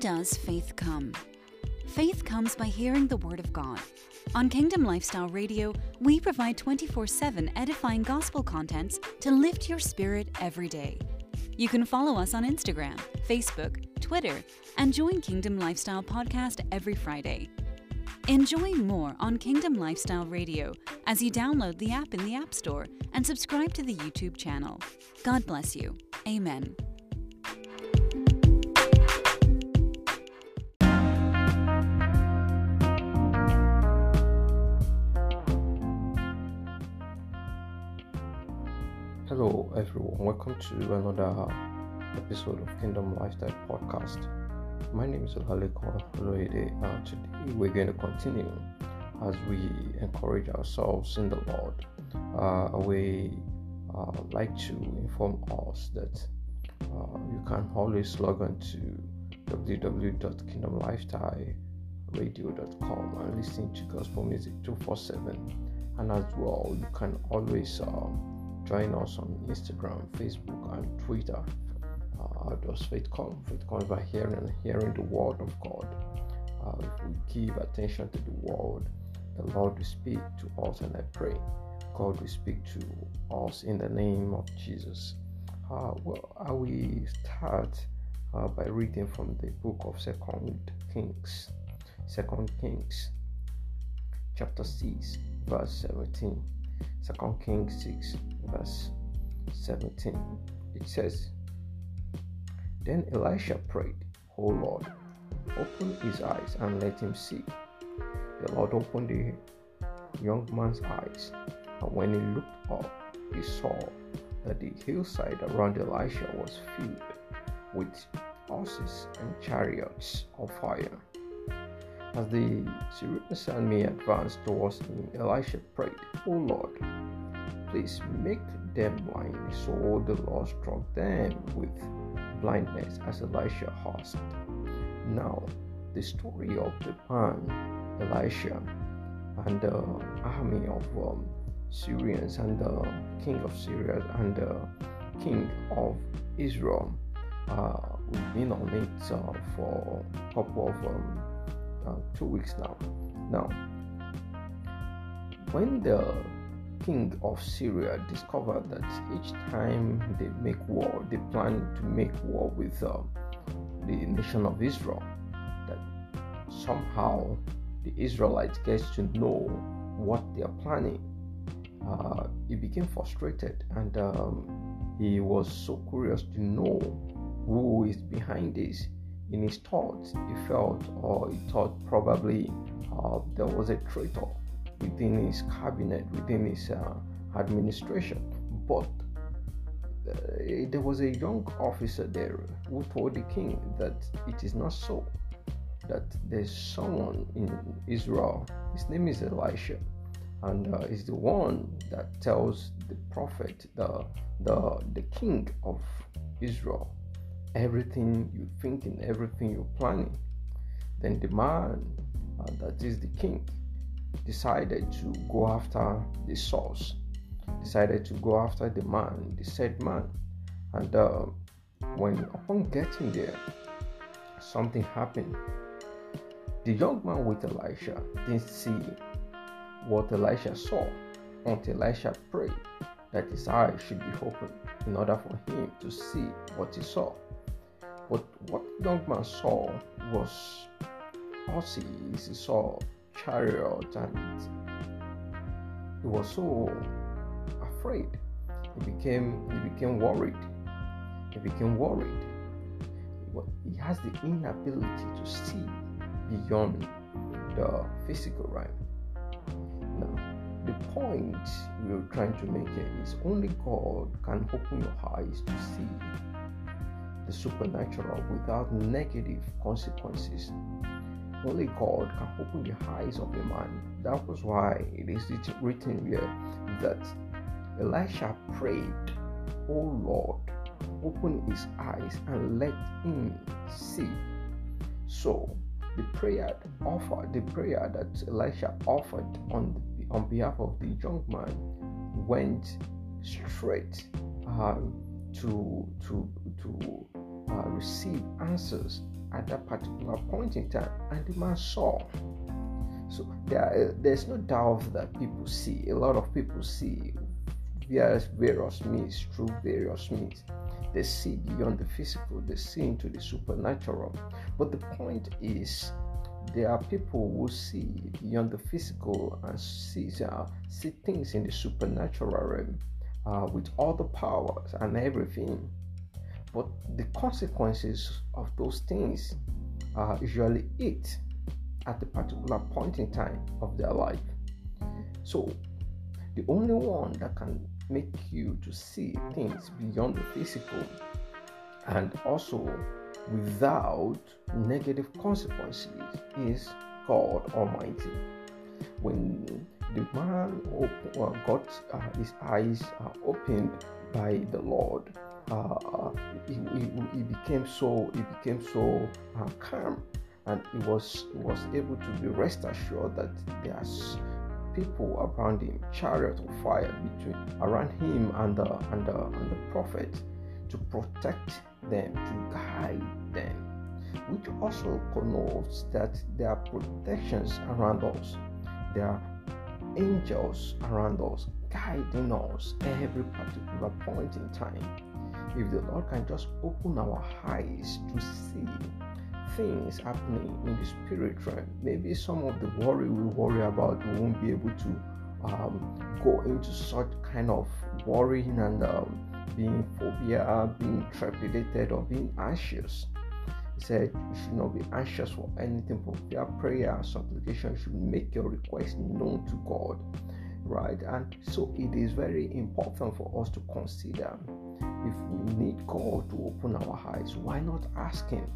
does faith come? Faith comes by hearing the Word of God. On Kingdom Lifestyle Radio, we provide 24 7 edifying gospel contents to lift your spirit every day. You can follow us on Instagram, Facebook, Twitter, and join Kingdom Lifestyle Podcast every Friday. Enjoy more on Kingdom Lifestyle Radio as you download the app in the App Store and subscribe to the YouTube channel. God bless you. Amen. Everyone. Welcome to another episode of Kingdom Lifestyle Podcast. My name is Olaleko Oloide. Uh, today, we're going to continue as we encourage ourselves in the Lord. Uh, we uh, like to inform us that uh, you can always log on to www.kingdomlifestyleradio.com and listen to gospel music 247. And as well, you can always uh, join us on Instagram, Facebook, and Twitter. Uh, does faith come? Faith comes by hearing and hearing the word of God. Uh, if we give attention to the word, the Lord will speak to us, and I pray God will speak to us in the name of Jesus. Uh, well, I will start uh, by reading from the book of Second Kings, Second Kings, chapter six, verse seventeen. Second Kings six, verse seventeen. It says, "Then Elisha prayed, O Lord, open his eyes and let him see." The Lord opened the young man's eyes, and when he looked up, he saw that the hillside around Elisha was filled with horses and chariots of fire. As the Syrian army advanced towards him, Elisha prayed, O Lord, please make them blind. So the Lord struck them with blindness as Elisha asked. Now, the story of the man Elisha and the army of um, Syrians and the king of Syria and the king of Israel. Uh, we've been on it uh, for a couple of um, uh, two weeks now. Now, when the king of Syria discovered that each time they make war, they plan to make war with uh, the nation of Israel, that somehow the Israelites gets to know what they are planning. Uh, he became frustrated and um, he was so curious to know who is behind this. In his thoughts, he felt or he thought probably uh, there was a traitor within his cabinet, within his uh, administration. But uh, there was a young officer there who told the king that it is not so that there's someone in Israel. His name is Elisha, and uh, is the one that tells the prophet, the the the king of Israel, everything you think and everything you're planning. Then the man uh, that is the king decided to go after the source, decided to go after the man, the said man, and uh, when upon getting there, something happened the young man with Elisha didn't see what Elisha saw until Elisha prayed that his eyes should be opened in order for him to see what he saw. But what young man saw was horses, he saw chariots, and he was so afraid. He became he became worried. He became worried. He has the inability to see beyond the physical realm. Now, the point we're trying to make here is only God can open your eyes to see the supernatural without negative consequences. Only God can open the eyes of a man. That was why it is written here that Elisha prayed, Oh Lord, open his eyes and let him see. So, the prayer offered, the prayer that Elisha offered on on behalf of the young man, went straight uh, to to to uh, receive answers at that particular point in time, and the man saw. So there, there's no doubt that people see. A lot of people see via various means, through various means. They see beyond the physical, they see into the supernatural. But the point is, there are people who see beyond the physical and see, uh, see things in the supernatural realm uh, with all the powers and everything. But the consequences of those things are usually it at a particular point in time of their life. So, the only one that can make you to see things beyond the physical and also without negative consequences is God Almighty. When the man op- got uh, his eyes uh, opened by the Lord, uh, he, he, he, became so he became so uh, calm, and he was he was able to be rest assured that there's people around him, chariot of fire between around him and the and the, and the prophet to protect them, to guide them, which also connotes that there are protections around us. There are angels around us guiding us every particular point in time. If the Lord can just open our eyes to see things happening in the spirit realm, maybe some of the worry we worry about, we won't be able to um, go into such kind of worrying and um, being phobia, being trepidated, or being anxious. He said you should not be anxious for anything, but via prayer and supplication, should make your request known to God. Right, and so it is very important for us to consider if we need God to open our eyes, why not ask Him?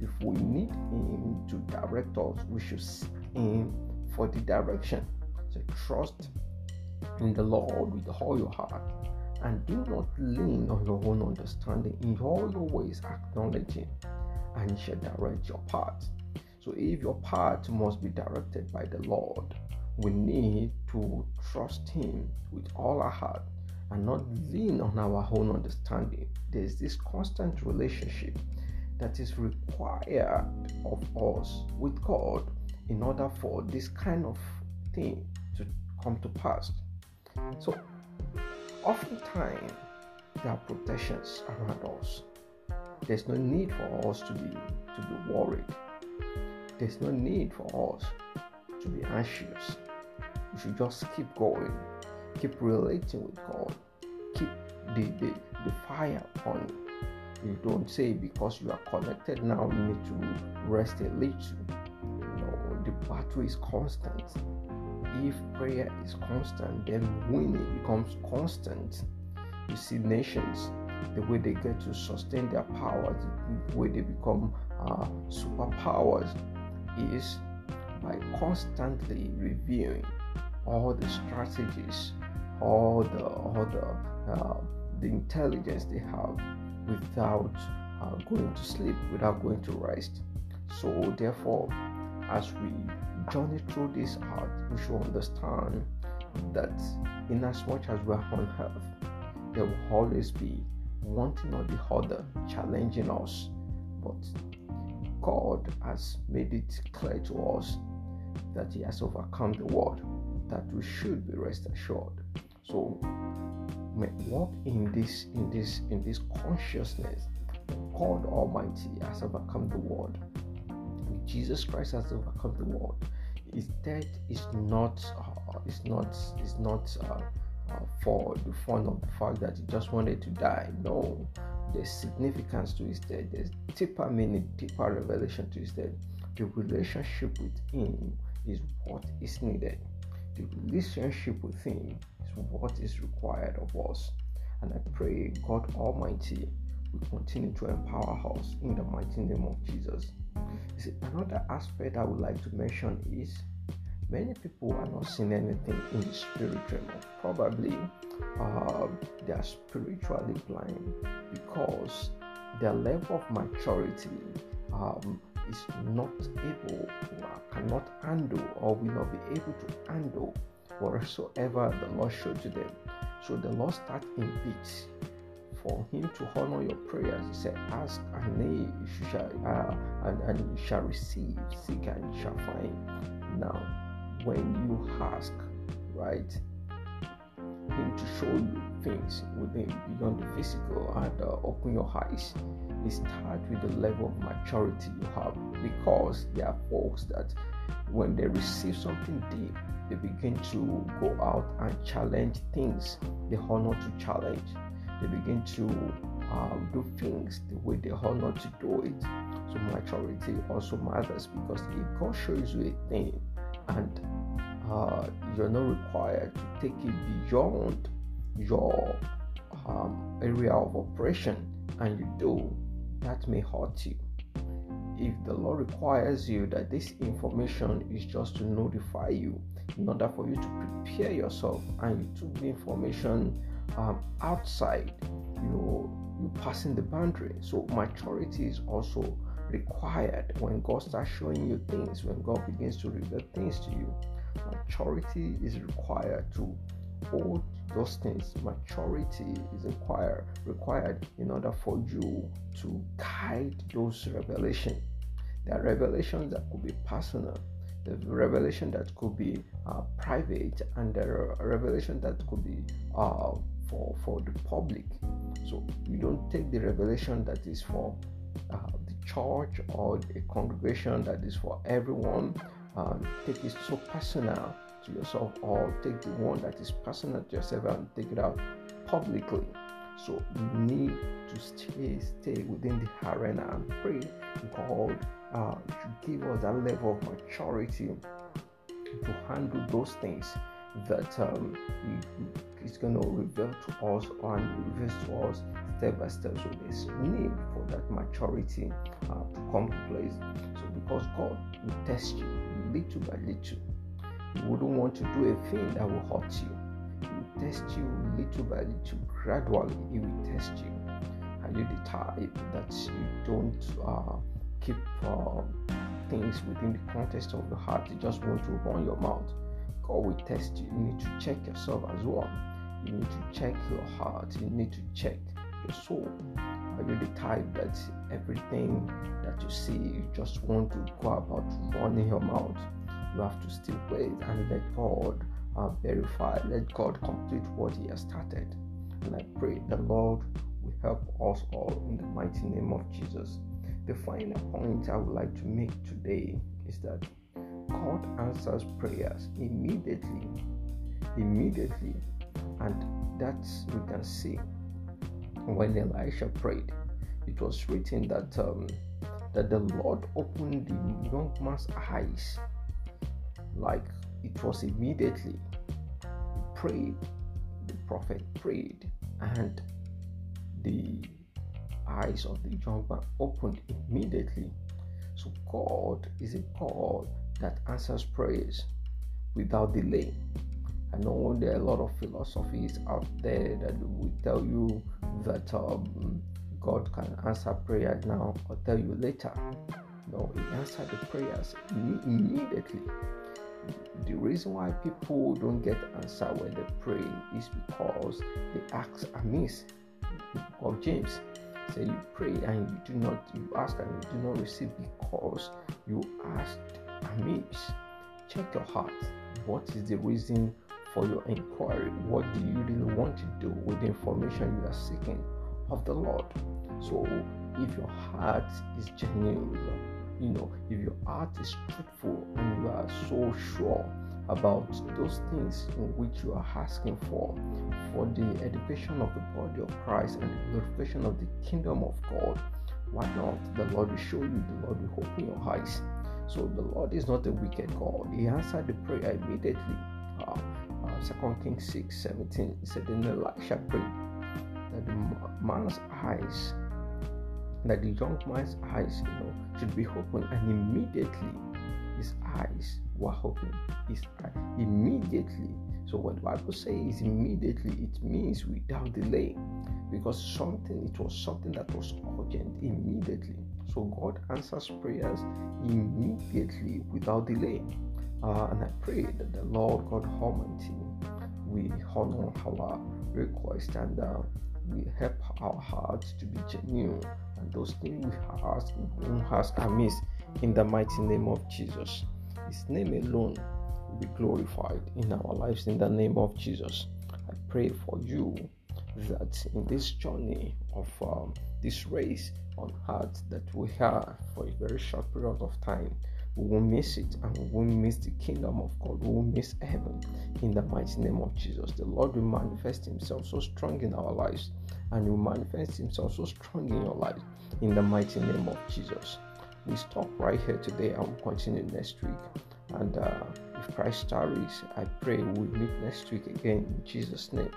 If we need Him to direct us, we should seek Him for the direction. So trust in the Lord with all your heart and do not lean on your own understanding. In all your ways, acknowledge Him, and He shall direct your path. So, if your path must be directed by the Lord, we need to trust Him with all our heart and not lean on our own understanding. There's this constant relationship that is required of us with God in order for this kind of thing to come to pass. So, oftentimes there are protections around us. There's no need for us to be to be worried. There's no need for us to be anxious. We should just keep going, keep relating with God, keep the, the, the fire on. You don't say because you are connected now you need to rest a little. No, the battle is constant if prayer is constant, then winning becomes constant. You see, nations, the way they get to sustain their powers, the way they become uh, superpowers, is by constantly reviewing all the strategies, all the all the uh, the intelligence they have without uh, going to sleep, without going to rest. So therefore, as we journey through this art, we should understand that in as much as we are on earth, there will always be one or the other challenging us. But God has made it clear to us that He has overcome the world, that we should be rest assured. So may walk in this in this in this consciousness. God Almighty has overcome the world. Jesus Christ has overcome the world his death is not uh, is not is not uh, uh, for the fun of the fact that he just wanted to die. No, there's significance to his death. There's deeper meaning, deeper revelation to his death. The relationship with him is what is needed. The relationship with him is what is required of us. And I pray God Almighty will continue to empower us in the mighty name of Jesus. See, another aspect I would like to mention is many people are not seeing anything in the spirit realm. Probably uh, they are spiritually blind because their level of maturity um, is not able, cannot handle, or will not be able to handle whatsoever the Lord showed to them. So the Lord starts in bits for him to honor your prayers, he said, Ask and you shall uh, and, and you shall receive, seek and you shall find. Now, when you ask, right, him to show you things within beyond the physical and uh, open your eyes, it starts with the level of maturity you have because there are folks that when they receive something deep, they begin to go out and challenge things they honor to challenge they begin to uh, do things the way they not to do it. So maturity also matters because if God shows you a thing and uh, you're not required to take it beyond your um, area of operation and you do, that may hurt you. If the law requires you that this information is just to notify you in order for you to prepare yourself and you took the information um, outside you you're passing the boundary so maturity is also required when god starts showing you things when god begins to reveal things to you. Maturity is required to hold those things. Maturity is required required in order for you to guide those revelations there are revelations that could be personal the revelation that could be uh, private and the revelation that could be uh, for for the public. So you don't take the revelation that is for uh, church or a congregation that is for everyone and take it so personal to yourself or take the one that is personal to yourself and take it out publicly so you need to stay stay within the arena and pray god uh, should give us that level of maturity to handle those things that um, is going to reveal to us and reveal to us step by step. So there's need that maturity uh, to come to place. So because God will test you little by little, He wouldn't want to do a thing that will hurt you. He will test you little by little, gradually. He will test you. Are you the type that you don't uh, keep uh, things within the context of your heart? You just want to run your mouth. God will test you. You need to check yourself as well. You need to check your heart. You need to check your soul. Are you the type that everything that you see, you just want to go about running your mouth? You have to still wait and let God uh, verify, let God complete what He has started. And I pray the Lord will help us all in the mighty name of Jesus. The final point I would like to make today is that God answers prayers immediately. Immediately. And that we can see when Elisha prayed. It was written that um, that the Lord opened the young man's eyes, like it was immediately. He prayed, the prophet prayed, and the eyes of the young man opened immediately. So God is a God that answers prayers without delay. Know there are a lot of philosophies out there that will tell you that um, God can answer prayer now or tell you later. No, He answered the prayers immediately. The reason why people don't get answer when they pray is because they ask amiss. Of James, say you pray and you do not, you ask and you do not receive because you asked amiss. Check your heart. What is the reason for your inquiry. What do you really want to do with the information you are seeking of the Lord? So, if your heart is genuine, you know, if your heart is truthful and you are so sure about those things in which you are asking for, for the education of the body of Christ and the glorification of the kingdom of God, why not? The Lord will show you, the Lord will open your eyes. So the Lord is not a wicked God. He answered the prayer immediately. Uh, Second Kings 6 17. It said, Then Elisha prayed that the man's eyes, that the young man's eyes, you know, should be open, and immediately his eyes were open. His eye, immediately. So what the Bible says immediately, it means without delay, because something it was something that was urgent immediately. So God answers prayers immediately without delay. Uh, and I pray that the Lord God Almighty we honor our request and uh, we help our hearts to be genuine. And those things we ask, we won't ask amiss in the mighty name of Jesus. His name alone will be glorified in our lives in the name of Jesus. I pray for you that in this journey of um, this race on earth that we have for a very short period of time, we will miss it and we will miss the kingdom of God. We will miss heaven in the mighty name of Jesus. The Lord will manifest Himself so strong in our lives and He will manifest Himself so strong in your life in the mighty name of Jesus. We stop right here today and we'll continue next week. And uh, if Christ tarries, I pray we'll meet next week again in Jesus' name.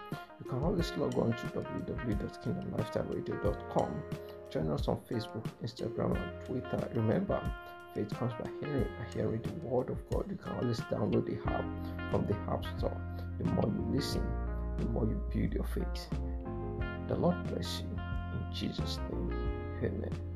You can always log on to www.kingdomlifestyleradio.com. Join us on Facebook, Instagram, and Twitter. Remember, faith comes by hearing, by hearing the word of God. You can always download the app from the App Store. The more you listen, the more you build your faith. The Lord bless you. In Jesus' name, Amen.